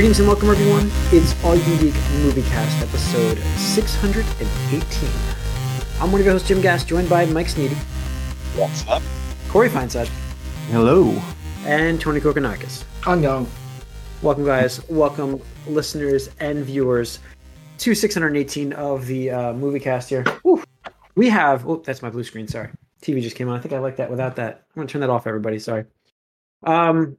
Greetings and welcome, everyone. It's All You Can Geek Movie Cast, episode 618. I'm one of your hosts, Jim Gass, joined by Mike Sneedy, What's up? Corey Feinside, Hello. and Tony Kokonakis. Unknown. Welcome, guys. Welcome, listeners and viewers, to 618 of the uh, movie cast here. Whew. We have. Oh, that's my blue screen. Sorry, TV just came on. I think I like that without that. I'm gonna turn that off, everybody. Sorry. Um,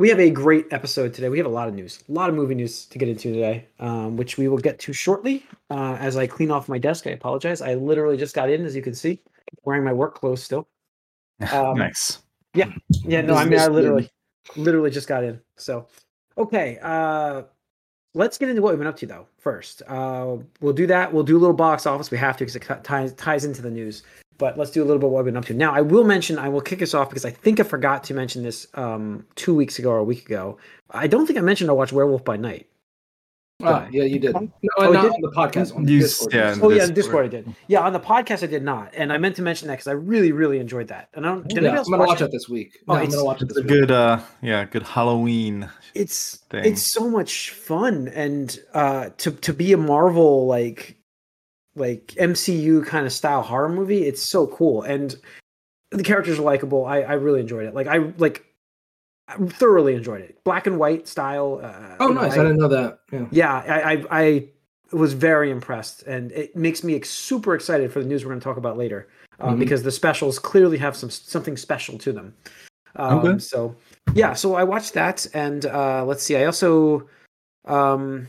we have a great episode today. We have a lot of news, a lot of movie news to get into today, um, which we will get to shortly. Uh, as I clean off my desk, I apologize. I literally just got in, as you can see, wearing my work clothes still. Um, nice. Yeah, yeah. no, I mean, I literally, literally just got in. So, okay, uh, let's get into what we've been up to though. First, uh, we'll do that. We'll do a little box office. We have to because it ties ties into the news. But let's do a little bit what we've been up to. Now, I will mention, I will kick us off because I think I forgot to mention this um, two weeks ago or a week ago. I don't think I mentioned I watched Werewolf by Night. Ah, yeah, you did. No, Oh, not did? on the podcast. On the You- Discord. yeah, Just- Oh yeah, Discord. on Discord I did. Yeah, on the podcast I did not, and I meant to mention that because I really, really enjoyed that. And I don't. Did yeah, I'm gonna watch watch it? it this week. Oh, No, I'm gonna watch it It's this a week. good uh yeah, good Halloween. it's thing. it's so much fun and uh to to be a marvel like like mcu kind of style horror movie it's so cool and the characters are likable i i really enjoyed it like i like I thoroughly enjoyed it black and white style uh, Oh, nice. I- I, didn't know that. Yeah. yeah I, I i was very impressed and it makes me ex- super excited for the news we're going to talk about later uh, Mhm. because the specials clearly have some something special to them um, Okay. so yeah so i watched that and uh let's see i also um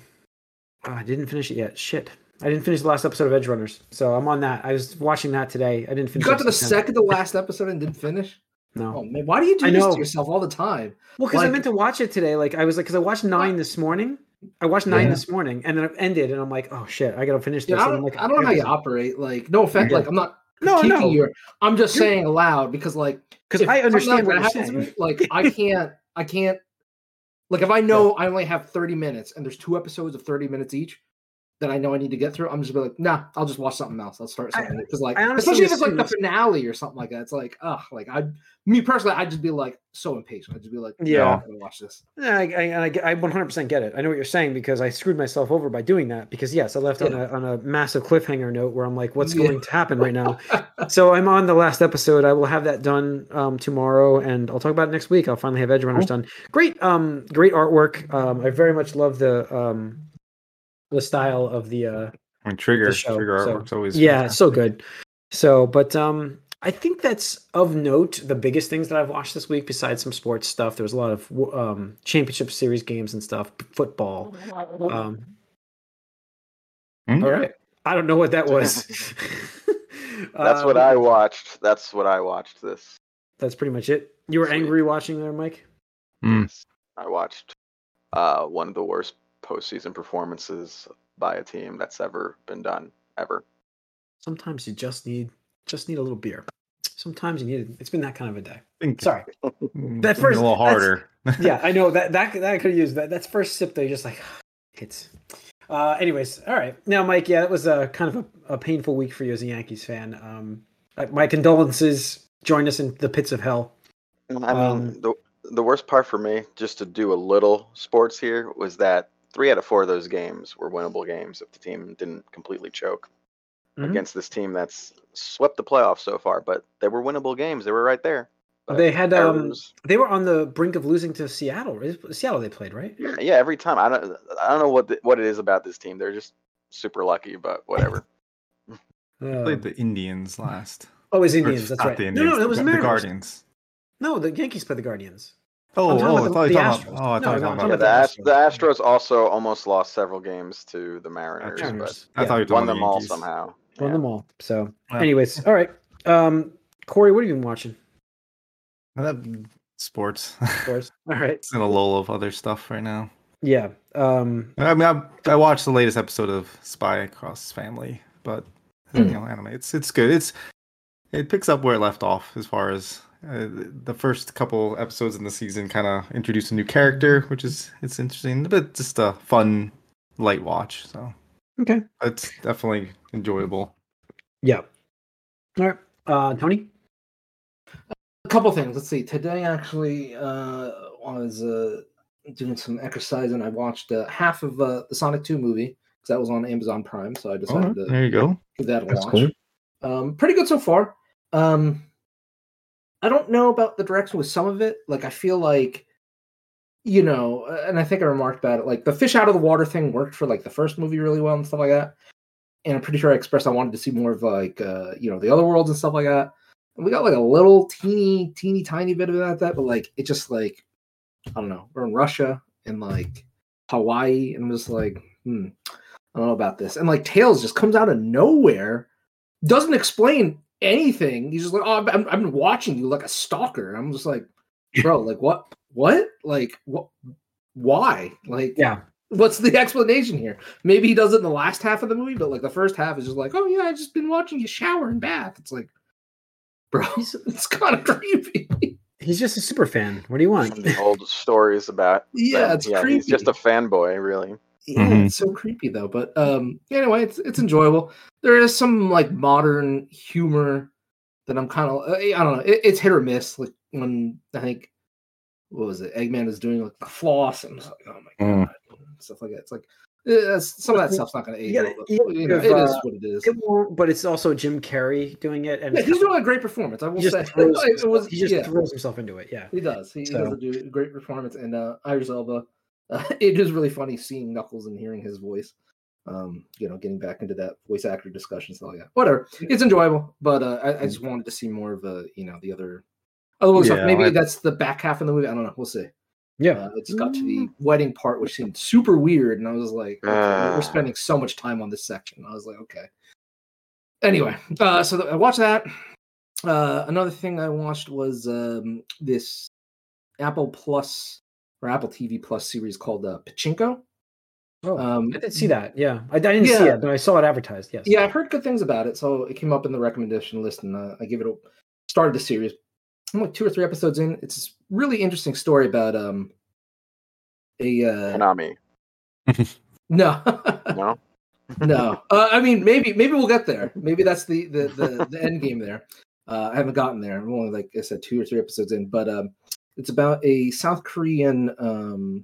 oh, i didn't finish it yet shit i didn't finish the last episode of edge runners so i'm on that i was watching that today i didn't You finish got to the episode 10. second to last episode and didn't finish. no Oh man, why do you do I this know. to yourself all the time? Well, because I meant to watch it today. Like I was like, because I watched nine this morning. I watched nine Yeah. this morning, and then it ended, and I'm like, oh shit, I gotta finish this. Yeah, I And I'm don't, like, I don't know how you operate. Like, no offense. Yeah. Like, I'm not No, no. you. I'm just You're- saying aloud because, like, because I understand what happens to saying. me, like, I can't, I can't. Like, if I know I only have 30 minutes and there's two episodes of 30 minutes each that I know I need to get through, I'm just be like, nah, I'll just watch something else. I'll start something because, like, I especially if it's like the finale or something like that. It's like, ugh, like I, me personally, I'd just be like so impatient. I'd just be like, Yeah. I'm gonna watch this. Yeah, I, I, I, get- I 100% get it. I know what you're saying because I screwed myself over by doing that. Because yes, I left on a on a massive cliffhanger note where I'm like, what's Yeah. going to happen right now? so I'm on the last episode. I will have that done um, tomorrow, and I'll talk about it next week. I'll finally have Edge Runners done. Great, um, great artwork. Um, I very much love the um, the style of the uh, I mean Trigger the show, Trigger so- always yeah, it's so good. So, but um, I think that's of note. The biggest things that I've watched this week, besides some sports stuff, there was a lot of um, championship series games and stuff, football. Um, Hmm? all right, I don't know what that was. That's what Um, I watched. That's what I watched this. That's pretty much it. You were Sweet. angry watching there, Mike. Mm. Yes. I watched uh, one of the worst postseason performances by a team that's ever been done ever. Sometimes you just need just need a little beer. Sometimes you need. It's been that kind of a day. Think- Sorry. That first- a little harder. yeah, I know that that that I could use used that. That's first sip though. You're just like hits. Uh, anyways, all right. Now, Mike, yeah, it was a kind of a, a painful week for you as a Yankees fan. Um, my condolences. Join us in the pits of hell. I mean, Um, the the worst part for me, just to do a little sports here, was that three out of four of those games were winnable games if the team didn't completely choke Mhm. against this team that's swept the playoffs so far. But they were winnable games; they were right there. But They had um, they were on the brink of losing to Seattle. Seattle they played, right? Yeah, yeah, every time. I don't I don't know what the, what it is about this team. They're just super lucky, but whatever. Uh, played the Indians last. oh, it was Or Indians. That's right. the no, Indians, no, it was the, the the Guardians. No, the Yankees played the Guardians. Oh, I'm oh, about I the- thought you the were talking Astros. about. Oh, I No, you were talking about. the, about the the Astros also almost lost several games to the Mariners, but Mariners. I Yeah. thought you were talking won about them the all somehow. Won Yeah. them all. So, Yeah. anyways, all right. Um, Corey, what have you been watching? Sports. Of course. All right. it's in a lull of other stuff right now. Yeah. Um, I mean, I, I watched the latest episode of Spy x Family, but you know, anime. It's it's good. It's it picks up where it left off as far as uh, the first couple episodes in the season kind of introduce a new character, which is it's interesting, but just a fun light watch. So okay. it's definitely enjoyable. Yeah. All right. Uh, Tony. A couple things. Let's see. Today actually uh, I was uh, doing some exercise and I watched uh, half of uh, the Sonic 2 movie because that was on Amazon Prime. So I decided Alright, to there you go. give that a That's watch. cool. Um, pretty good so far. Um, I don't know about the direction with some of it. Like I feel like, you know, and I think I remarked about it. Like the fish out of the water thing worked for like the first movie really well and stuff like that. And I'm pretty sure I expressed I wanted to see more of like uh, you know, the other worlds and stuff like that. And we got like a little teeny, teeny, tiny bit of that, that, but like it just like I don't know. We're in Russia and like Hawaii, and I'm just like, hmm, I don't know about this. And like Tails just comes out of nowhere, doesn't explain anything. He's just like, oh, I've, I've been watching you like a stalker. I'm just like, bro, like what? What? Like what? Why? Like, Yeah. what's the explanation here? Maybe he does it in the last half of the movie, but like the first half is just like, oh yeah, I just been watching you shower and bath. It's like, bro, it's kind of creepy. He's just a super fan. What do you want? Some old stories about. yeah, them. it's yeah, creepy. he's just a fanboy, really. Yeah, Mhm. it's so creepy though. But um, anyway, it's it's enjoyable. There is some like modern humor that I'm kind of I don't know. It, it's hit or miss. Like when I think what was it? Eggman is doing like the floss, and like, oh my Mm. stuff like that. It's like eh, some of that stuff's not going to age. gotta- well, but, you know, gotta it give, is uh, what it is. It but it's also Jim Carrey doing it, and Yeah, he's doing a great performance. I will he say throws, it was he just yeah. throws himself into it. Yeah. He does. He, he does a great performance, and uh, Idris Elba. Uh, it is really funny seeing Knuckles and hearing his voice. Um, you know, getting back into that voice actor discussion. So yeah, whatever. It's enjoyable, but uh, I, I just wanted to see more of the, you know, the other. Other stuff. Maybe I- that's the back half of the movie. I don't know. We'll see. Yeah. Uh, it just got to the wedding part, which seemed super weird, and I was like, okay, Ah. we're spending so much time on this section. I was like, okay. Anyway, uh, so th- I watched that. Uh, another thing I watched was um, this Apple Plus or Apple TV Plus series called uh, Pachinko. Oh, Um, I didn't see that. Yeah, I, I didn't see it, but I saw it advertised. Yes. Yeah, I've heard good things about it, so it came up in the recommendation list, and uh, I gave it a started the series. I'm like two or three episodes in. It's this really interesting story about um a uh, Konami. no No. no. Uh, I mean, maybe maybe we'll get there. Maybe that's the the the, the end game there. Uh, I haven't gotten there. I'm only like I said, two or three episodes in, but um, it's about a South Korean um,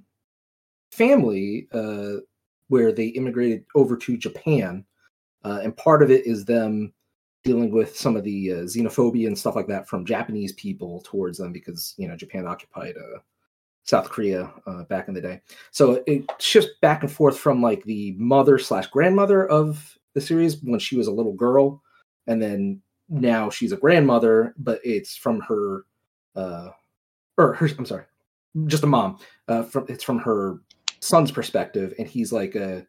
family uh, where they immigrated over to Japan, uh, and part of it is them dealing with some of the uh, xenophobia and stuff like that from Japanese people towards them because you know Japan occupied uh, South Korea uh, back in the day. So it shifts back and forth from like the mother slash grandmother of the series when she was a little girl, and then now she's a grandmother, but it's from her, uh, or her. I'm sorry, just a mom. Uh, from it's from her son's perspective, and he's like a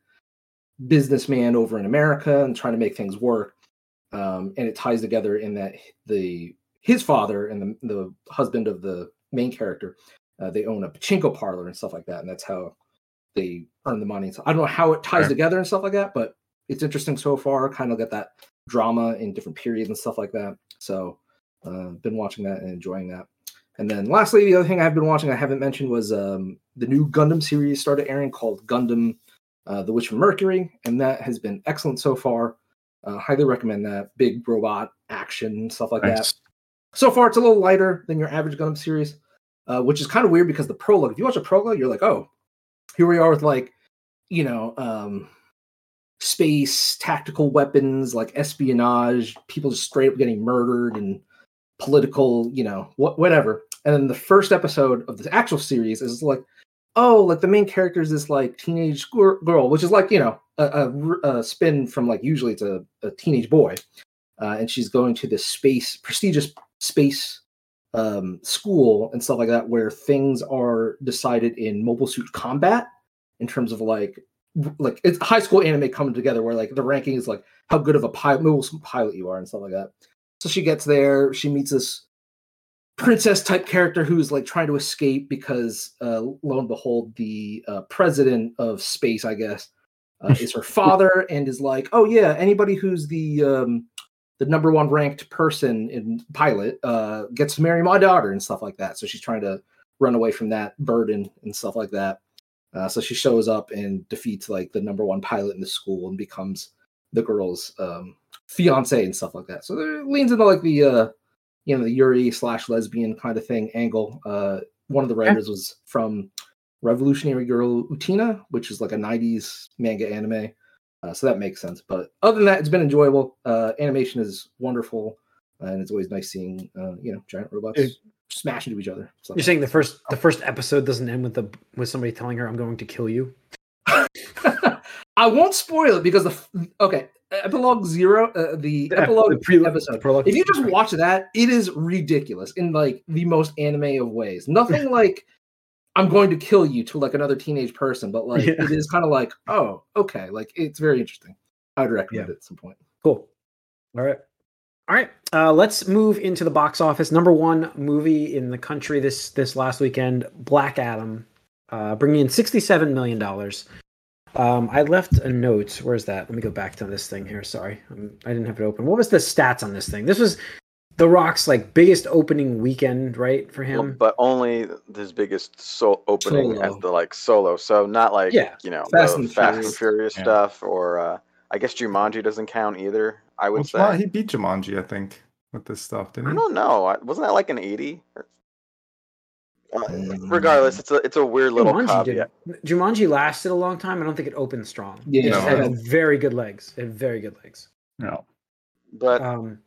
businessman over in America and trying to make things work. Um, and it ties together in that the his father and the the husband of the main character uh, they own a pachinko parlor and stuff like that, and that's how they earn the money. So I don't know how it ties together and stuff like that, but it's interesting so far. Kind of got that drama in different periods and stuff like that. So uh, been watching that and enjoying that. And then lastly, the other thing I've been watching I haven't mentioned was um, the new Gundam series started airing called Gundam: uh, The Witch from Mercury, and that has been excellent so far. Uh, highly recommend that. Big robot action stuff like that so far it's a little lighter than your average Gundam series, uh, which is kind of weird because the prologue, if you watch a prologue, you're like, oh, here we are with like, you know, um, space tactical weapons, like espionage, people just straight up getting murdered and political, you know, what whatever. And then the first episode of the actual series is like, oh, like the main character is this like teenage girl, which is like you know a, a, a spin from like usually it's a, a teenage boy, uh, and she's going to this space prestigious space um, school and stuff like that, where things are decided in mobile suit combat in terms of like like it's high school anime coming together where like the ranking is like how good of a pilot mobile suit pilot you are and stuff like that. So she gets there, she meets this princess type character who's like trying to escape because uh, lo and behold, the uh, president of space, I guess, uh, is her father and is like, oh yeah, anybody who's the um, the number one ranked person in pilot uh, gets to marry my daughter and stuff like that. So she's trying to run away from that burden and stuff like that. Uh, so she shows up and defeats like the number one pilot in the school and becomes the girl's um, fiance and stuff like that. So it leans into like the uh, you know the Yuri slash lesbian kind of thing angle. Uh, one of the writers was from Revolutionary Girl Utena, which is like a 90s manga anime. Uh, so that makes sense. But other than that, it's been enjoyable. Uh, animation is wonderful, and it's always nice seeing uh, you know giant robots It- smash into each other. You're saying the first the first episode doesn't end with the with somebody telling her I'm going to kill you. I won't spoil it because the okay epilogue zero, uh, the The ep- epilogue the pre- episode. prologue- if you just watch that, it is ridiculous in like the most anime of ways. Nothing like I'm going to kill you to like another teenage person, but like Yeah. it is kind of like oh okay, like it's very interesting. I would recommend it at some point. Cool. All right. All right. Uh, let's move into the box office. Number one movie in the country this this last weekend, Black Adam, uh, bringing in sixty seven million dollars. Um, I left a note. Where's that? Let me go back to this thing here. Sorry, um, I didn't have it open. What was the stats on this thing? This was The Rock's like biggest opening weekend, right, for Well, him. but only his biggest so opening Solo. at the like solo. So not like Yeah. you know Fast and Fast Furious. and Furious Yeah. stuff, or uh, I guess Jumanji doesn't count either. I would Well, say. He beat Jumanji, I think, with this stuff, didn't he? I he? don't know. Wasn't that like an eighty? Uh, regardless, it's a it's a weird little Jumanji, caveat. did, Jumanji lasted a long time. I don't think it opened strong. Yeah, it just No. had very good legs. It had very good legs. No. But Um,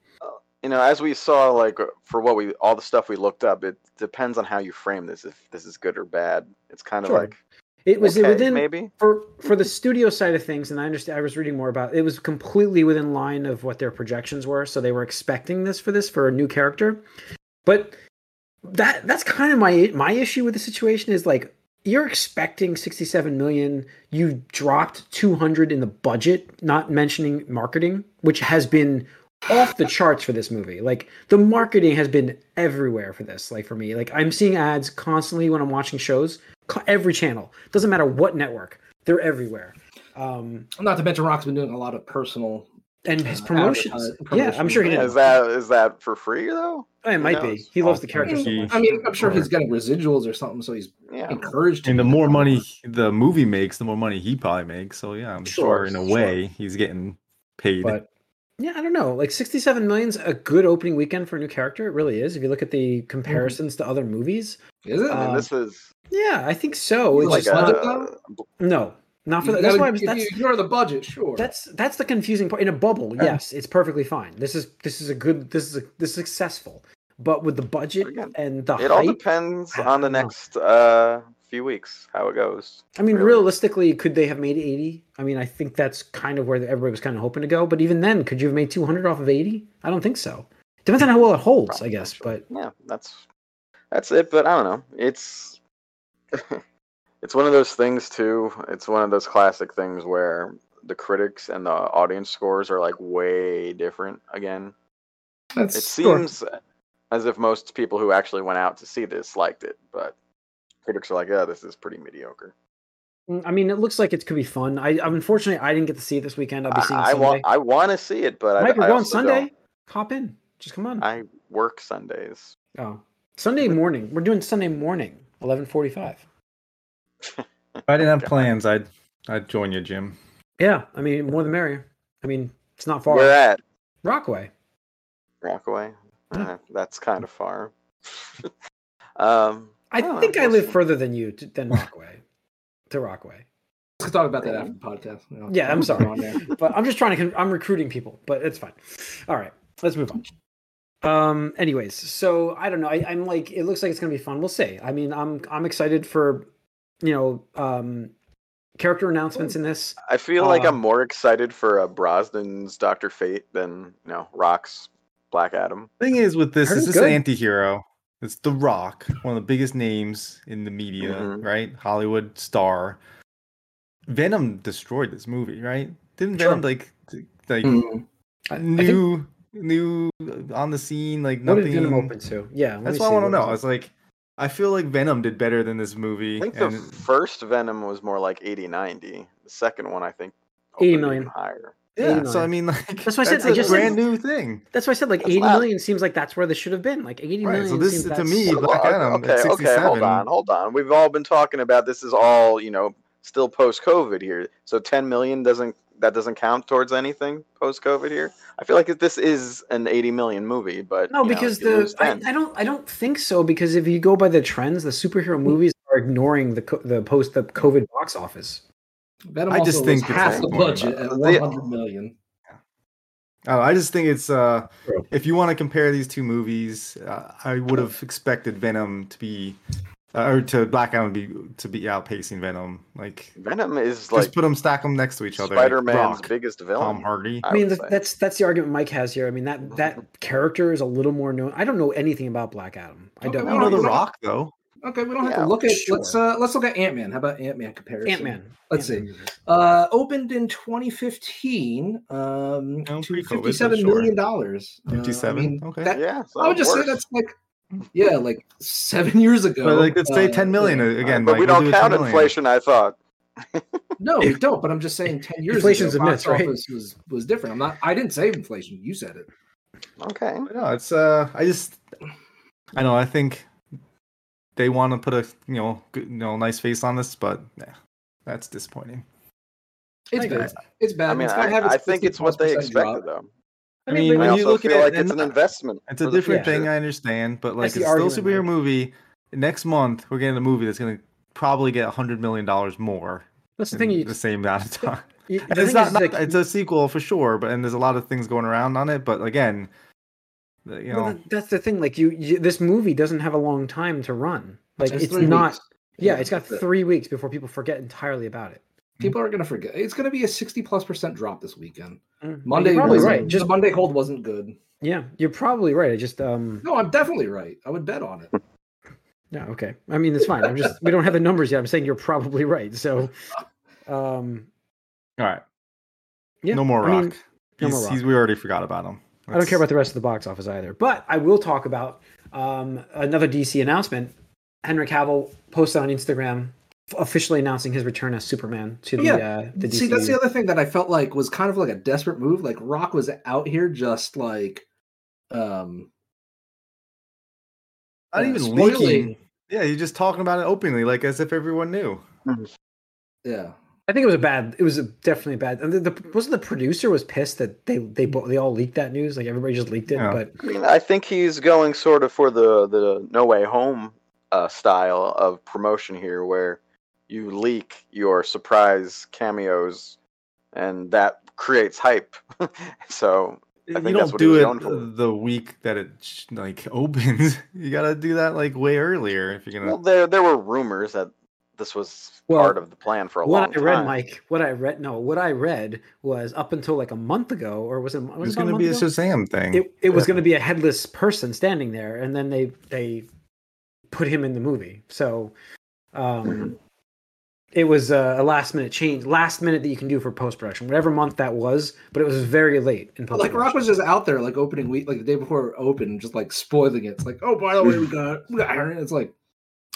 you know, as we saw, like uh, for what we all the stuff we looked up, it depends on how you frame this. If this is good or bad, it's kind of Sure. like it was okay, within maybe. for for the studio side of things, and I understand. I was reading more about it. Was completely within line of what their projections were, so they were expecting this for this for a new character. But that that's kind of my my issue with the situation is like you're expecting 67 million you dropped 200 in the budget not mentioning marketing which has been off the charts for this movie. Like the marketing has been everywhere for this like for me. Like i'm seeing ads constantly when i'm watching shows every channel. Doesn't matter what network they're everywhere. Um Not to mention, Rock's been doing a lot of personal. And his Uh, promotions advertise- yeah i'm sure he Yeah, did is that is that for free though? it might be knows? he loves the Oh, character so much I mean, I'm sure he's getting residuals or something, so he's Yeah. encouraged. And the more it. money the movie makes, the more money he probably makes. So yeah, I'm sure, Sure, in a sure. way he's getting paid. but Yeah, I don't know. Like 67 million's a good opening weekend for a new character. It really is. If you look at the comparisons to other movies. is it? I mean, Uh, this is Yeah, I think so. It's like just a, not, no, not for You that. That's gotta- why I was, if that's you ignore the budget, sure. that's that's the confusing part. In a bubble, yes, it's perfectly fine. This is this is a good this is a, this is successful. But with the budget Again, and the it all depends on the next uh few weeks how it goes. I mean, really. realistically, could they have made 80? I mean, I think that's kind of where everybody was kind of hoping to go. But even then, could you have made 200 off of 80? I don't think so. Depends on how well it holds, I guess. not, But yeah, that's that's it. But I don't know. It's it's one of those things too. It's one of those classic things where the critics and the audience scores are like way different again. That's It sure. seems as if most people who actually went out to see this liked it, but critics are like, "Yeah, this is pretty mediocre." Mm, I mean, it looks like it could be fun. I unfortunately I didn't get to see it this weekend. I'll be seeing it I, I want I want to see it, but Mike, I, we're going Sunday. don't. Hop in. Just come on. I work Sundays. oh, Sunday morning. We're doing Sunday morning, eleven forty-five. If I didn't have plans, I'd I'd join you, Jim. Yeah, I mean, more the merrier. I mean, it's not far. Where at Rockaway. Rockaway? Yeah. Uh, that's kind of far. um, I don't know, think I live further than you to, than Rockaway. to Rockaway. Let's talk about that after the podcast. you know. Yeah, I'm sorry. On there. but I'm just trying to. I'm recruiting people, but it's fine. All right, let's move on. Um. Anyways, so I don't know. I, I'm like, it looks like it's gonna be fun. We'll see. I mean, I'm I'm excited for, you know, um, character announcements in this. I feel like Uh, I'm more excited for uh, Brosnan's Doctor Fate than you know Rock's Black Adam. Thing is, with this, Heard is it's this an anti-hero? It's The Rock, one of the biggest names in the media, Mhm. right? Hollywood star. Venom destroyed this movie, right? Didn't Sure. Venom like like Mm. I- I think- new new on the scene like What did nothing? Venom open to? Yeah, That's me what I see. want to know. was I was like, I feel like Venom did better than this movie. I think and the first Venom was more like 80, 90. The second one, I think, 80 opened million. even higher. yeah, so I mean, like That's why I said- that's I a just said- brand new thing. That's why I said like That's eighty loud. million seems like that's where this should have been. Like eighty Right, million. so this seems to that's- me, Well, Black well, Adam at okay, okay, hold 67. on, hold on. We've all been talking about this is all you know, still post COVID here. So 10 million doesn't that doesn't count towards anything post COVID here. I feel like this is an 80 million movie, but No, you know, because the I, I don't I don't think so because if you go by the trends, the superhero movies are ignoring the the post the COVID box office. Venom I just was think it's half the budget at 100 million. Oh, I just think it's uh, if you want to compare these two movies, uh, I would have expected Venom to be, uh, or to Black Adam to be to be outpacing Venom. Like Venom is just like put them, stack them next to each other. like Spider-Man's Rock, biggest villain. Tom Hardy. I I mean, would say. that's that's the argument Mike has here. I mean that that character is a little more known. I don't know anything about Black Adam. I don't I know know The Rock though. Okay, we don't have Yeah, to look at sure. let's uh let's look at Ant-Man. How about Ant-Man comparison? Ant Man. Let's see. Uh opened in 2015 um Oh, to pre-COVID, but 57 dollars. Uh, I 57? mean, Okay. that- yeah, so I would just say that's like yeah, like 7 years ago. But like, let's say uh, 10 million yeah. again. but like, we don't do it 10 count million. inflation. I thought. No, we don't, but I'm just saying 10 years Inflation's ago a myth, right? was was different. I'm not I didn't say inflation, you said it. Okay. But no, it's uh, I just, I know, I think they want to put a you know, good, you know, nice face on this, but yeah, that's disappointing. It's I bad. It's bad. I mean, It's I, have I think it's what they expected, drop. though. I mean, I when you also look feel at like it, it's an investment. it's a different future. thing. I understand, but like That's it's still a argument, superhero right? movie. Next month, we're getting a movie that's gonna probably get a hundred million dollars more That's the thing. You, the same amount of time. you- And it's not, not like, it's a sequel for sure, but and there's a lot of things going around on it. But again, you know, that- that's the thing. Like you, you, this movie doesn't have a long time to run. Like It's it's not. weeks. Yeah, it's got three weeks before people forget entirely about it. People are gonna forget. It's gonna be a 60 plus percent drop this weekend. Mm. Monday You're probably right. Just the Monday hold wasn't good. yeah, you're probably right. I just um. No, I'm definitely right. I would bet on it. No, okay. I mean, it's fine. I'm just we don't have the numbers yet. I'm saying you're probably right. So, um, all right, yeah. no more I rock. mean, no he's, more Rock. he's we already forgot about him. I don't care about the rest of the box office either. But I will talk about um, another DC announcement. Henry Cavill posted on Instagram officially announcing his return as Superman to the Yeah. uh, the DC. See, that's the other thing that I felt like was kind of like a desperate move. Like Rock was out here just like um Not uh, even spoiling- leaking. Yeah, he's just talking about it openly, like as if everyone knew. Yeah. I think it was a bad. It was a, definitely bad. And the, the wasn't the producer was pissed that they they bo- they all leaked that news. Like everybody just leaked it. Yeah. But I mean, I think he's going sort of for the the No Way Home uh, style of promotion here, where you leak your surprise cameos, and that creates hype. so you think that's don't what do it going the week that it like opens. you gotta do that like way earlier if you're gonna. well, there there were rumors that this was Well, part of the plan for a long what I read. Mike, what I read, no, what I read was up until like a month ago, or was it? Was it was gonna month be a ago? Shazam thing. it, it was going to be a headless person standing there and then they they put him in the movie so um it was a, a last minute change last minute that you can do for post production whatever month that was but it was very late in post like Rock was just out there like opening week, like the day before open, just like spoiling it. It's like, oh, by the way, we got we got Henry. It's like,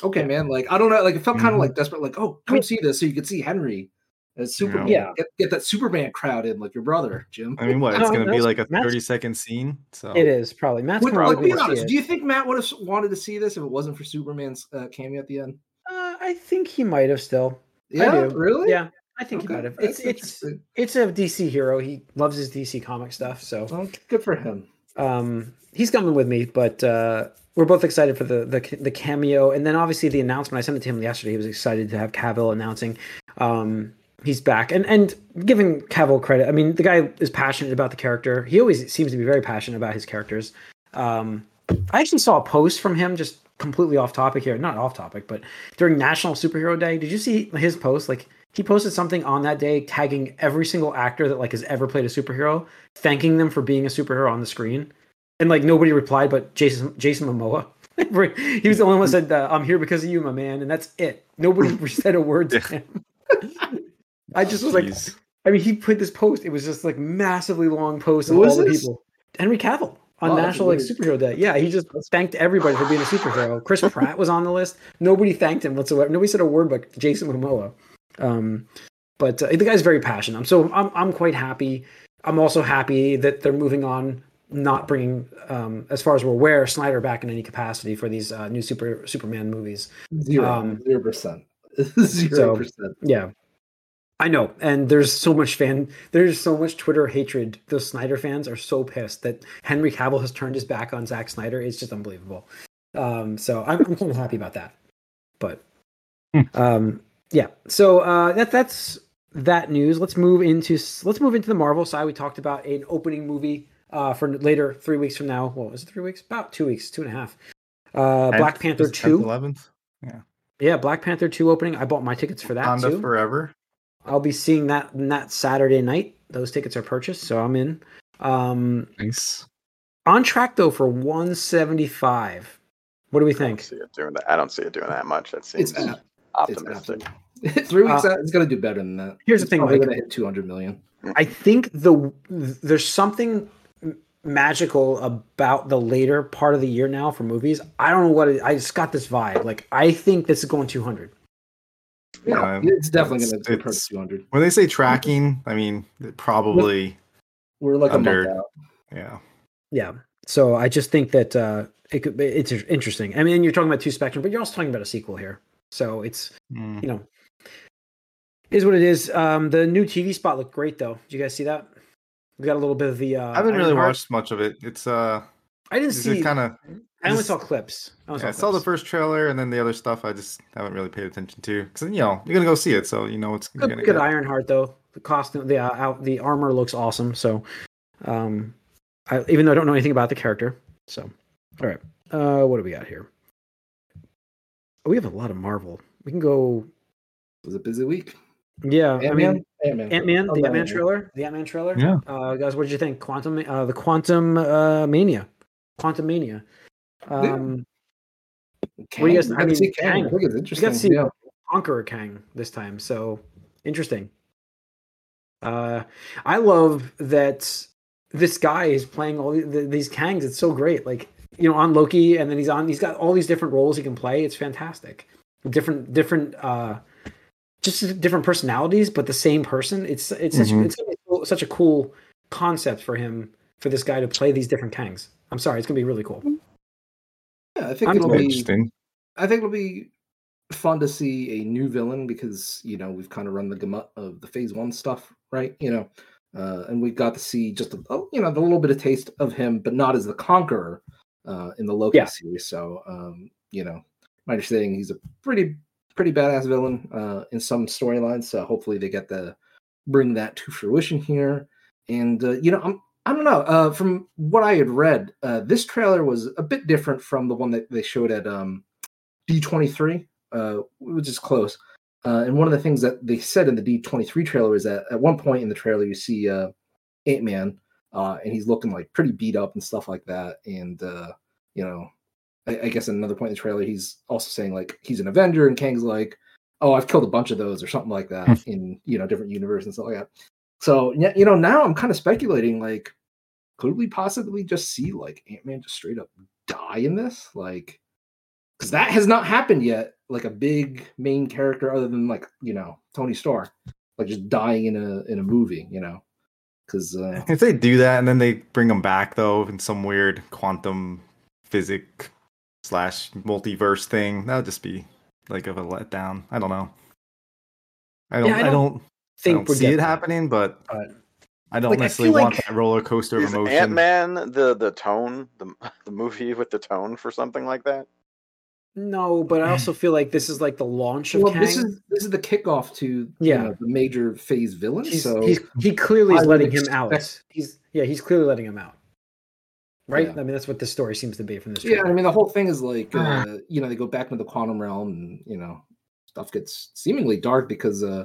okay, man. Like I don't know. Like it felt kind of like desperate. Like, oh, come see this so you could see Henry as Superman. Yeah. Get, get that Superman crowd in, like your brother, Jim. I mean, what? It's gonna be like a that's- 30 second scene. So it is probably matt's Would, probably like, be gonna see honest. it. Do you think Matt would have wanted to see this if it wasn't for Superman's uh, cameo at the end? uh, i think he might have still Yeah, I do. really? yeah i think Okay, he might have it's it's it's a dc hero he loves his dc comic stuff so Well, good for him. um, he's coming with me, but uh, we're both excited for the, the the cameo, and then obviously the announcement. I sent it to him yesterday. He was excited to have Cavill announcing um, he's back, and and giving Cavill credit. I mean, the guy is passionate about the character. He always seems to be very passionate about his characters. Um, I actually saw a post from him just completely off topic here, not off topic, but during National Superhero Day. Did you see his post? Like he posted something on that day tagging every single actor that like has ever played a superhero, thanking them for being a superhero on the screen, and like nobody replied but Jason Jason Momoa. he was the only one that said, uh, "I'm here because of you, my man," and that's it. Nobody said a word to him. I just was like, I mean, he put this post. It was just like massively long post of all the people. Henry Cavill on National like. Superhero Day. Yeah, he just thanked everybody for being a superhero. Chris Pratt was on the list. Nobody thanked him whatsoever. Nobody said a word but Jason Momoa. Um, but uh, the guy's very passionate. So I'm I'm quite happy. I'm also happy that they're moving on, not bringing, um, as far as we're aware, Snyder back in any capacity for these uh, new super Superman movies. Zero, Um, zero percent, zero percent. Yeah. I know. And there's so much fan there's so much Twitter hatred. The Snyder fans are so pissed that Henry Cavill has turned his back on Zack Snyder. It's just unbelievable. Um, so I'm, I'm kind of happy about that. But um, yeah. So uh, that that's that news. Let's move into let's move into the Marvel side. We talked about an opening movie uh, for later three weeks from now. Well, is it three weeks? About two weeks, two and a half. Uh, Black Panther two. Eleventh. Yeah. Yeah, Black Panther two opening. I bought my tickets for that Honda too. Forever. I'll be seeing that that Saturday night. Those tickets are purchased, so I'm in. Um, Nice. on track though for 175. What do we I don't think? see it doing that. I don't see it doing that much. That seems It's at- optimistic. It's Three weeks Uh, out, it's gonna do better than that. here's the thing, probably Mike. gonna hit 200 million. I think the there's something magical about the later part of the year now for movies. I don't know what it, I just got this vibe. Like I think this is going 200. Yeah, it's definitely gonna approach 200. When they say tracking, I mean it probably. We're like a under- month out. Yeah. Yeah. So I just think that uh, it could. It's interesting. I mean, you're talking about two spectrum, but you're also talking about a sequel here. So it's Mm. you know is what it is. Um, the new TV spot looked great though. Did you guys see that? We got a little bit of the. Uh, I haven't really Ironheart. watched much of it. It's uh, I didn't see it's see. kind of. I only just- saw clips. I, only Yeah, I saw saw the first trailer and then the other stuff. I just haven't really paid attention to because you know you're gonna go see it, so you know it's Good, gonna good get. Ironheart though. The costume, the uh, out, the armor looks awesome. So, um, I, even though I don't know anything about the character, so all right. Uh, what do we got here? Oh, we have a lot of Marvel. We can go. It was a busy week. Yeah, I mean, Ant-Man. Ant Man, Oh, the Ant Man Ant-Man. trailer, the Ant Man trailer. Yeah. Uh, guys, what did you think? Quantum, uh, the Quantum uh, Mania, Quantum Mania. Um, What do you guys- Kang, I we to mean, see Kang. Kang. I think it's we interesting. got to see yeah. Conqueror Kang this time, so interesting. Uh, I love that this guy is playing all the, the, these Kangs. It's so great. Like you know, on Loki, and then he's on. He's got all these different roles he can play. It's fantastic. Different, different, uh, just different personalities, but the same person. It's it's such Mhm. it's such a cool concept for him for this guy to play these different Kangs. I'm sorry, it's gonna be really cool. Yeah, I think I'm it'll be. Interesting. I think it'll be fun to see a new villain because you know we've kind of run the gamut of the Phase One stuff, right? You know, uh, and we got to see just a, oh, you know the little bit of taste of him, but not as the Conqueror uh, in the Loki Yeah. series. So um, you know, my understanding he's a pretty pretty badass villain uh, in some storylines. So hopefully they get to bring that to fruition here. And uh, you know, I'm I don't know. Uh, from what I had read, uh, this trailer was a bit different from the one that they showed at um, D23, uh, which is close. Uh, and one of the things that they said in the D23 trailer is that at one point in the trailer, you see uh, Ant Man, uh, and he's looking like pretty beat up and stuff like that. And, uh, you know, I, I guess at another point in the trailer, he's also saying like he's an Avenger, and Kang's like, oh, I've killed a bunch of those or something like that in, you know, different universe and stuff like that. So, yeah, you know, now I'm kind of speculating like, could we possibly just see like Ant Man just straight up die in this? Like, because that has not happened yet. Like a big main character, other than like you know Tony Stark, like just dying in a in a movie, you know. Because uh, If they do that and then they bring him back though in some weird quantum physic slash multiverse thing, that would just be like of a letdown. I don't know. I don't. Yeah, I I don't don't. I Think don't see it that. happening, but But- I don't Like, necessarily feel want like- that roller coaster of emotion. Ant Man the the tone the the movie with the tone for something like that? No, but I also feel like this is like the launch of well, Kang. this is this is the kickoff to Yeah. you know, the major phase villain. he's, so he's he clearly I is letting him out. He's yeah, he's clearly letting him out. Right? Yeah. I mean, that's what the story seems to be from this. yeah, I mean the whole thing is like Ah. uh, you know they go back into the quantum realm and you know stuff gets seemingly dark because uh,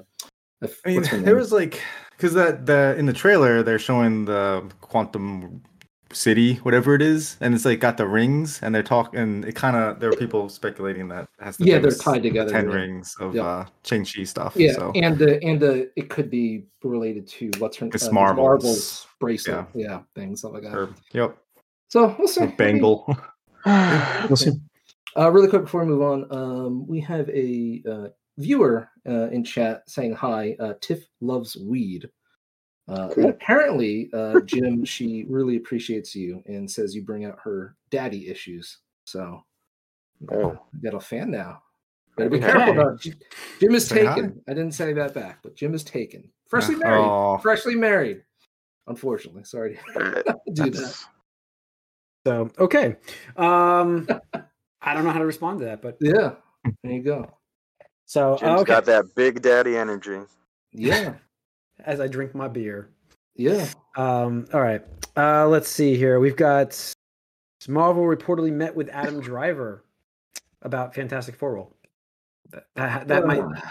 I mean, there was like because that the in the trailer they're showing the quantum city, whatever it is, and it's like got the rings, and they're talking. And it kind of there were people speculating that has to Yeah, they're tied together, Ten yeah. rings of Yeah. uh, Shang-Chi stuff. Yeah, so and the and the it could be related to what's her uh, Ms. Marvel's- Marvel's bracelet, yeah, thing, stuff like that. or, yep, So we'll see. or Bangle. we'll see. Uh, really quick before we move on, um, we have a uh, viewer uh, in chat saying hi. Uh, Tiff loves weed. Uh, and apparently, uh, Jim, she really appreciates you and says you bring out her daddy issues. So, Oh. got a fan now. Better be Okay. careful. Now. J- Jim is Say hi. taken. I didn't say that back, but Jim is taken. Freshly married. Oh, Freshly married. Unfortunately, sorry to do that. So okay. Um I don't know how to respond to that, but Yeah, there you go. So Jim's okay, got that big daddy energy. Yeah, as I drink my beer. yeah. Um, all right. Uh, let's see here. We've got Marvel reportedly met with Adam Driver about Fantastic Four role. That that, that might Uh,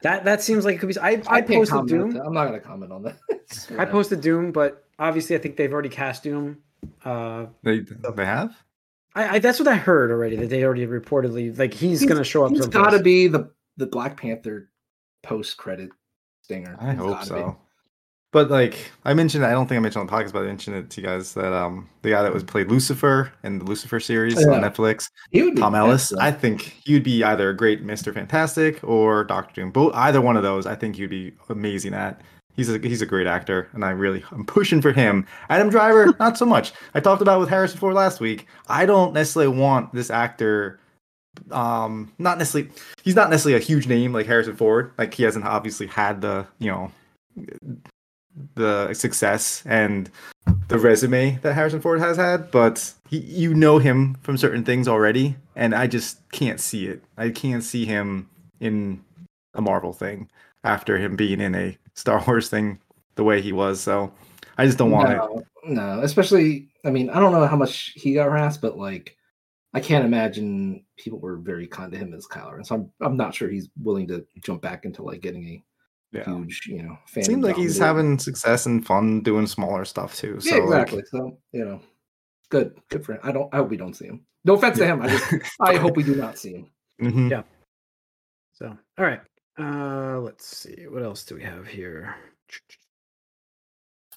that that seems like it could be. I I can't posted comment on Doom. that. I'm not gonna comment on that. I posted Doom, but obviously I think they've already cast Doom. Uh, They they have. I, I that's what I heard already that they already reportedly like he's, gonna show up. He's someplace. got to be the the Black Panther post credit stinger. I hope so. But like I mentioned, I don't think I mentioned on the podcast, but I mentioned it to you guys that um the guy that was played Lucifer in the Lucifer series on Netflix, He would Tom Ellis. I think he'd be either a great Mister Fantastic or Doctor Doom. Both either one of those, I think he'd be amazing at. He's a he's a great actor, and I really I'm pushing for him. Adam Driver, not so much. I talked about it with Harrison Ford last week. I don't necessarily want this actor. Um, not necessarily. He's not necessarily a huge name like Harrison Ford. Like he hasn't obviously had the you know the success and the resume that Harrison Ford has had, but he, you know him from certain things already, and I just can't see it. I can't see him in a Marvel thing after him being in a Star Wars thing the way he was. So I just don't want it. no, no, especially. I mean, I don't know how much he got harassed, but like, I can't imagine people were very kind to him as Kylo Ren So I'm I'm not sure he's willing to jump back into like getting a Yeah. huge, you know, fan. Seems like he's having success and fun doing smaller stuff too. Yeah, So like, exactly. So you know, good, good for him. I don't. I hope we don't see him. No offense to him. I just, I hope we do not see him. mhm. Yeah. So all right. Uh, let's see. What else do we have here?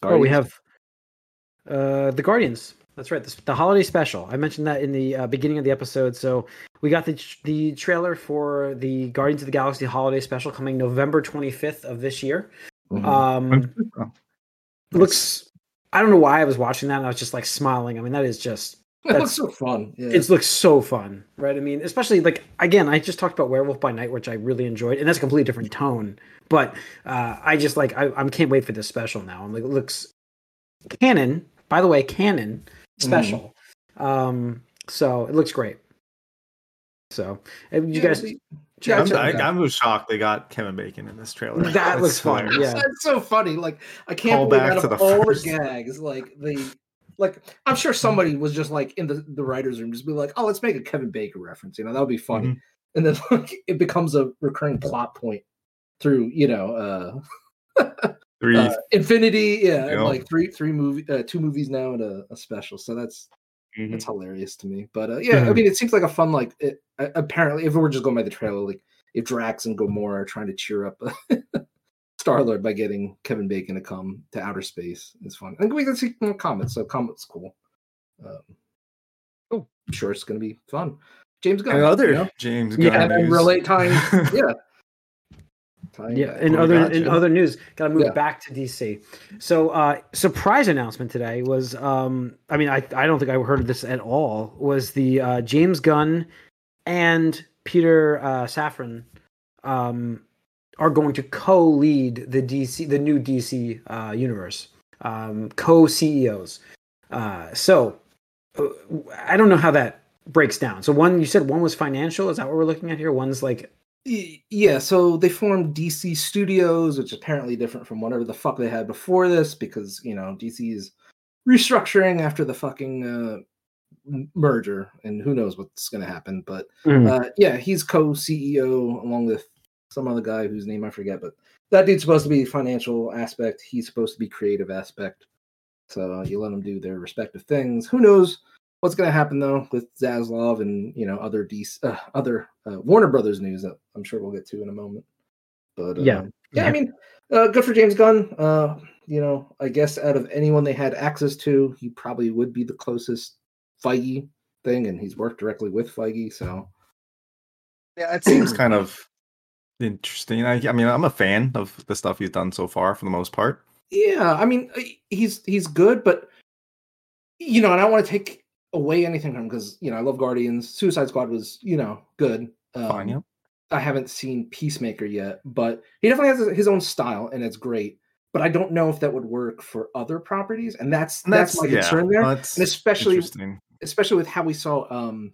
Oh, we have uh the Guardians. That's right. The, the holiday special. I mentioned that in the uh, beginning of the episode. So we got the the trailer for the Guardians of the Galaxy holiday special coming November 25th of this year. Mhm. Um, looks. I don't know why I was watching that and I was just like smiling. I mean, that is just it that's- looks so fun. Yeah. it looks so fun, right? I mean, especially like again, I just talked about Werewolf by Night, which I really enjoyed, and that's a completely different tone. But uh, I just like I, I can't wait for this special now. I'm like, it looks canon. By the way, canon special. Um, so it looks great. So you Yeah, guys, we- yeah, I'm, I. I was shocked they got Kevin Bacon in this trailer. That That's looks fun, yeah. It's so funny. Like I can't Call believe back out of all first. the gags, like the like I'm sure somebody was just like in the, the writer's room, just be like, oh, let's make a Kevin Bacon reference. You know, that would be funny. Mhm. And then like it becomes a recurring plot point through, you know, uh, Three. uh Infinity, yeah, and Yeah. like three three movie uh, two movies now and a, a special. So that's Mhm. that's hilarious to me. But uh, yeah, I mean, it seems like a fun like. It, uh, apparently, if we're just going by the trailer, like if Drax and Gamora are trying to cheer up Star Lord by getting Kevin Bacon to come to outer space, is fun. And we can see more comments. So comments cool. Um, Cool. I'm sure it's going to be fun. James Gunn, and other you know? James Yeah, Gunn and, and news. relate tying, yeah. Yeah, in other in other news, got to move Yeah. back to DC. So, uh, surprise announcement today was, um, I mean, I I don't think I heard of this at all. Was the uh, James Gunn and Peter uh, Safran um, are going to co-lead the DC, the new DC uh, universe, um, co-CEOs. Uh, so, uh, I don't know how that breaks down. So, one you said one was financial. Is that what we're looking at here? One's like Yeah, so they formed DC Studios, which is apparently different from whatever the fuck they had before this, because you know DC is restructuring after the fucking uh, merger, and who knows what's going to happen. But Mhm. uh, yeah, he's co-CEO along with some other guy whose name I forget, but that dude's supposed to be financial aspect. He's supposed to be creative aspect. So you let them do their respective things. Who knows what's going to happen though with Zaslav and you know other DC, uh, other uh, Warner Brothers news that I'm sure we'll get to in a moment. But Yeah. um, yeah, Yeah. I mean, uh, good for James Gunn. Uh, you know, I guess out of anyone they had access to, he probably would be the closest Feige thing, and he's worked directly with Feige. So Yeah, it seems kind of interesting. I, I mean, I'm a fan of the stuff he's done so far for the most part. Yeah, I mean, uh, he's he's good, but you know, and I don't want to take away anything from because you know I love Guardians. Suicide Squad was you know good. Um, Fine, yeah. I haven't seen Peacemaker yet, but he definitely has his own style, and it's great. But I don't know if that would work for other properties, and that's And that's, my yeah, concern there, that's and especially especially with how we saw um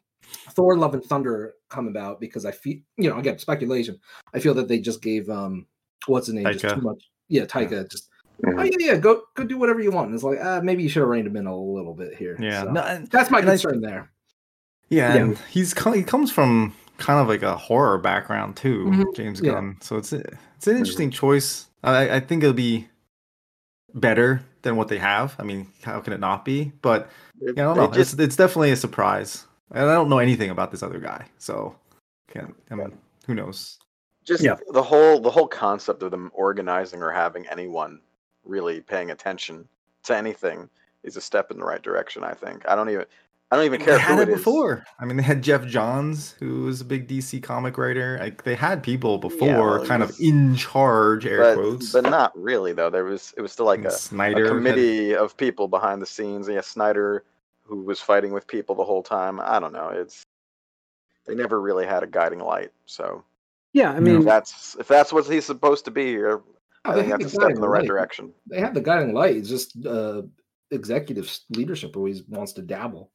Thor: Love and Thunder come about because I feel you know again speculation. I feel that they just gave um what's the name just too much. Yeah, Taika just Mhm. oh yeah yeah go go do whatever you want. And it's like uh, maybe you should have reined him in a little bit here. Yeah, So, no, and- that's my and I- concern there. yeah, Yeah. and he's he comes from kind of like a horror background too, Mhm, James yeah. Gunn. So it's a- it's an interesting choice. I, I think it'll be better than what they have. I mean, how can it not be? But It- yeah, I don't it know. just- it's, it's definitely a surprise, and I don't know anything about this other guy, so can I mean, who knows? just Yeah. the whole the whole concept of them organizing or having anyone really paying attention to anything is a step in the right direction. I think. I don't even. I don't even care They had who it it is. before. I mean, they had Geoff Johns, who was a big DC comic writer. Like they had people before, well, he kind of in charge, air but, quotes. but not really though. There was it was still like a, Snyder a had- committee of people behind the scenes. Yeah, Snyder, who was fighting with people the whole time. I don't know. It's they never really had a guiding light. So Yeah, I mean, if mean, that's if that's what he's supposed to be here, Oh, I they have, had that's the step in the right light. direction. They have the guiding light. It's just uh, executive leadership always wants to dabble.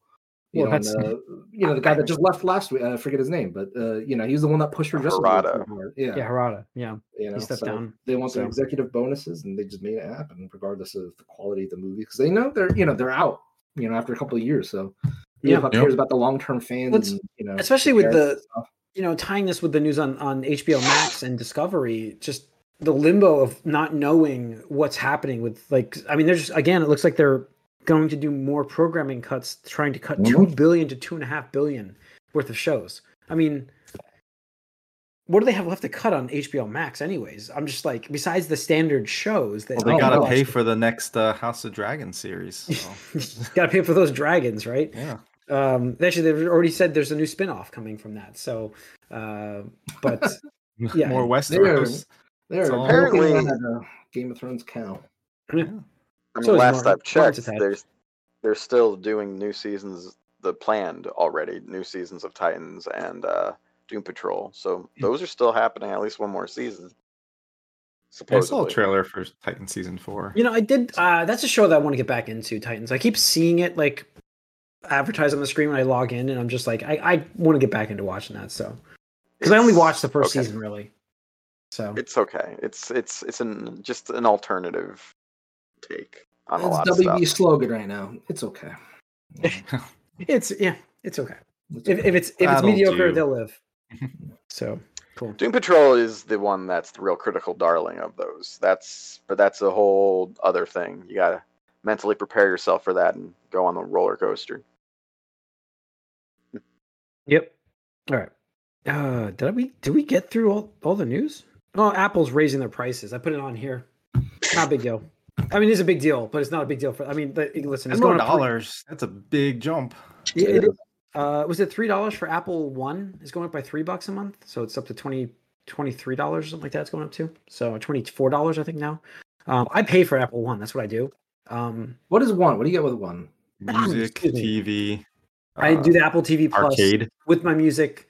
You Well, know, and, uh, you know the guy that just left last week. I forget his name, but uh, you know he was the one that pushed for justice. League Hamada. Yeah, yeah, Hamada. Yeah, you know, he stepped so down. They want their so. executive bonuses, and they just made it happen, regardless of the quality of the movie, because they know they're you know they're out. You know, after a couple of years, so Yeah. yeah, who cares about the long term fans? Let's- and, you know, especially with the you know, tying this with the news on on HBO Max and Discovery, just the limbo of not knowing what's happening with like I mean, there's again, it looks like they're going to do more programming cuts, trying to cut two billion to two and a half billion worth of shows. I mean, what do they have left to cut on HBO Max, anyways? I'm just like, besides the standard shows that Well, they gotta pay for the next uh, House of Dragons series. So. got to pay for those dragons, right? yeah, Um, actually, they've already said there's a new spin-off coming from that. So, uh, but Yeah. more Westeros. They're Apparently- apparently Game of Thrones cow. I mean, So last I've checked, there's they're still doing new seasons. The planned already new seasons of Titans and uh, Doom Patrol. So those are still happening. At least one more season. I Supposedly. saw a trailer for Titan season four. You know, I did. Uh, that's a show that I want to get back into. Titans. I keep seeing it like advertised on the screen when I log in, and I'm just like, I, I want to get back into watching that. So, because I only watched the first okay. season, really. So, It's okay. It's it's it's an just an alternative take on a It's lot of WB stuff. slogan right now. It's okay. it's yeah, it's okay. It's If, okay. if it's if it's That'll mediocre, do. they'll live. So cool. Doom Patrol is the one that's the real critical darling of those. That's but that's a whole other thing. You gotta mentally prepare yourself for that and go on the roller coaster. Yep. All right. Uh, did we did we get through all, all the news? Oh, Apple's raising their prices. I put it on here. Not a big deal. I mean, it's a big deal, but it's not a big deal for. I mean, but, listen, it's Ten more going up dollars. That's a big jump. Yeah, it is. Uh, was it three dollars for Apple One? Is going up by three bucks a month, so it's up to 20 23 dollars, something like that. It's going up to so twenty four dollars, I think now. Um, I pay for Apple One. That's what I do. Um, What is one? What do you get with one? Music, Excuse me. TV. I uh, do the Apple TV Plus arcade. with my music,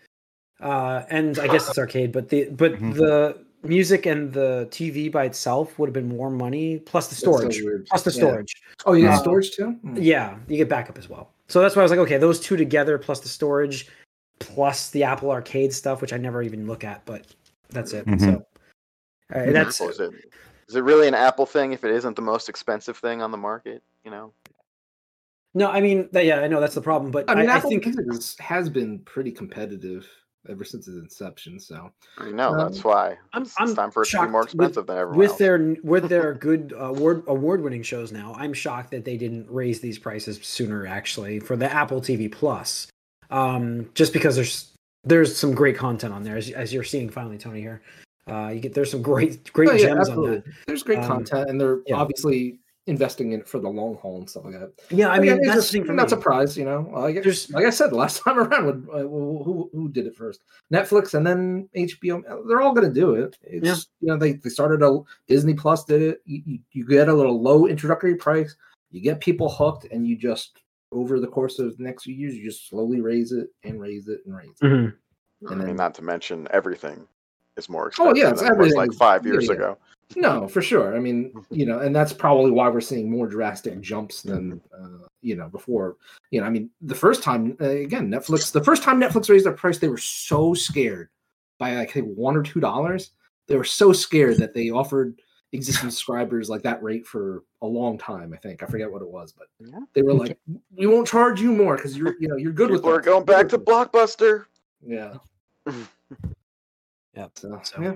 uh, and I guess it's arcade, but the but Mhm. the music and the TV by itself would have been more money plus the That's so storage, plus the Yeah. storage. Oh, you Uh, get storage too? Hmm. Yeah, you get backup as well. So that's why I was like, okay, those two together plus the storage, plus the Apple Arcade stuff, which I never even look at, but that's it. Mhm. So all right, that's is it is it really an Apple thing if it isn't the most expensive thing on the market? You know, no, I mean, yeah, I know that's the problem, but I mean, I, I think Music has been pretty competitive ever since its inception. So I know Um, that's why I'm- it's, I'm it's time for it to be more shocked with- expensive than everyone with else. their with their good award award winning shows now, I'm shocked that they didn't raise these prices sooner. Actually, for the Apple TV Plus, um, just because there's there's some great content on there, as, as you're seeing finally, Tony here. Uh, you get there's some great great Oh, yeah, gems on that. There's great Um, content, and they're yeah. obviously investing in it for the long haul and stuff like that. Yeah, I Like, mean that's just- the thing me. not surprised, you know. Like, There's- like I said last time around, with, uh, who who did it first? Netflix and then HBO. They're all going to do it. It's Yeah. you know they, they started a Disney Plus did it. You, you, you get a little low introductory price. You get people hooked, and you just over the course of the next few years, you just slowly raise it and raise it and raise it. Mhm. I and mean, then- not to mention everything is more expensive Oh, expensive yeah, it's than it was like is- five yeah, years yeah. ago. No, for sure. I mean, you know, and that's probably why we're seeing more drastic jumps than uh, you know before. You know, I mean, the first time uh, again, Netflix. The first time Netflix raised their price, they were so scared by like I think one or two dollars. They were so scared that they offered existing subscribers like that rate for a long time. I think I forget what it was, but Yeah. they were like, "We won't charge you more because you're you know you're good with People are going back to Blockbuster. yeah." yeah. So, So- yeah.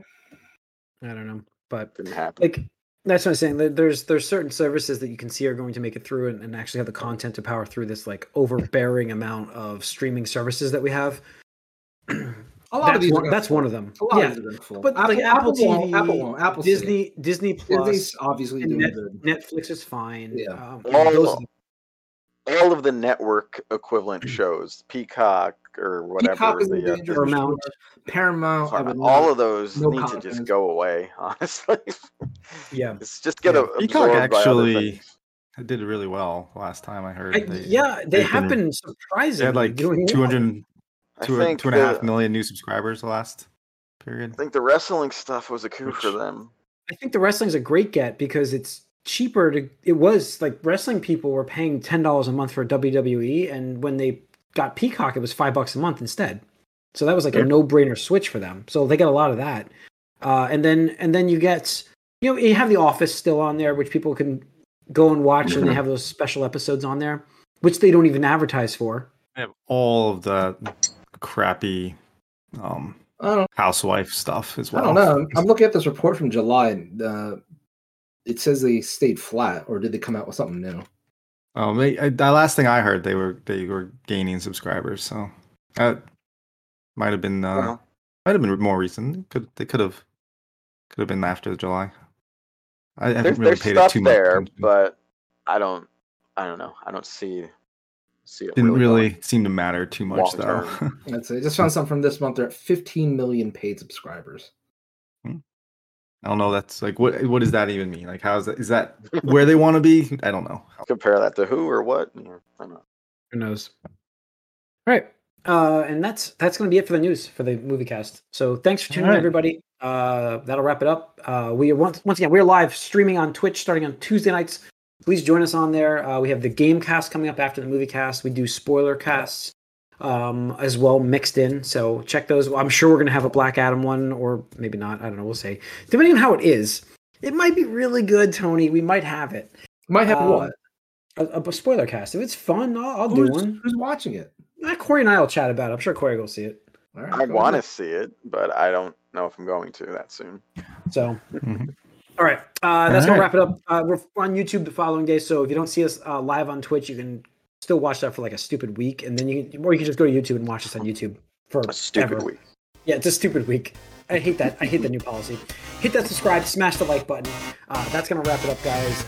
I don't know, but like that's what I'm saying. There's there's certain services that you can see are going to make it through and, and actually have the content to power through this like overbearing amount of streaming services that we have. A lot of these one, gonna that's fall. one of them. A lot Yeah, of these are gonna fall. but like Apple, won't, TV, Apple won't. Apple Disney, Disney Plus, Disney's obviously doing Net- good. Netflix is fine. Yeah. Um, All- those are the- All of the network equivalent shows, Peacock or whatever, Peacock is in the, uh, danger. Paramount. sure. Paramount. All of those no need to just go away. Honestly, yeah. it's just get Yeah, a Peacock absorbed by actually did really well last time I heard. I, They- yeah, they they've been- been surprising. They had like doing 200, I two, think two and a half new subscribers the last period. I think the wrestling stuff was a coup for them. I think the wrestling's a great get because it's cheaper to. It was like wrestling people were paying ten dollars a month for WWE, and when they got Peacock, it was five bucks a month instead. So that was like Yeah. a no-brainer switch for them. So they get a lot of that, uh, and then and then you get you know you have The Office still on there, which people can go and watch, and they have those special episodes on there, which they don't even advertise for. They have all of the crappy um, I don't, housewife stuff as well. I don't know. I'm looking at this report from July, and uh, it says they stayed flat, or did they come out with something new? Oh, they, I, the last thing I heard, they were they were gaining subscribers. So that might have been uh, Well, might have been more recent. Could they could have could have been after July. I haven't there's really there's paid it too much. there, attention. but I don't. I don't know. I don't see see it. didn't really, going seem to matter too much long though. term. Let's see. I just found something from this month. They're at 15 million paid subscribers. I don't know. That's like what what does that even mean? Like how is that? Is that where they want to be? I don't know. Compare that to who or what? Yeah, I don't know. Who knows? All right. Uh, and that's that's going to be it for the news for the movie cast. So thanks for tuning in, everybody. Uh, that'll wrap it up. Uh, we are once once again we're live streaming on Twitch starting on Tuesday nights. Please join us on there. Uh, we have the game cast coming up after the movie cast. We do spoiler casts um, as well mixed in. So check those. I'm sure we're going to have a Black Adam one, or maybe not. I don't know. We'll see. Depending on how it is, it might be really good, Tony. We might have it. Might have Um, what? A, a spoiler cast. If it's fun, I'll, I'll do one. who's watching it? Uh, Corey and I will chat about it. I'm sure Corey will see it. All right, I want to see it, but I don't know if I'm going to that soon. So, Mhm. all right, uh, that's gonna wrap it up. Uh, we're on YouTube the following day, so if you don't see us uh, live on Twitch, you can still watch that for like a stupid week, and then you can, or you can just go to YouTube and watch this on YouTube for A stupid ever. week. Yeah, it's a stupid week. I hate that. I hate the new policy. Hit that subscribe, smash the like button. Uh, that's gonna wrap it up, guys.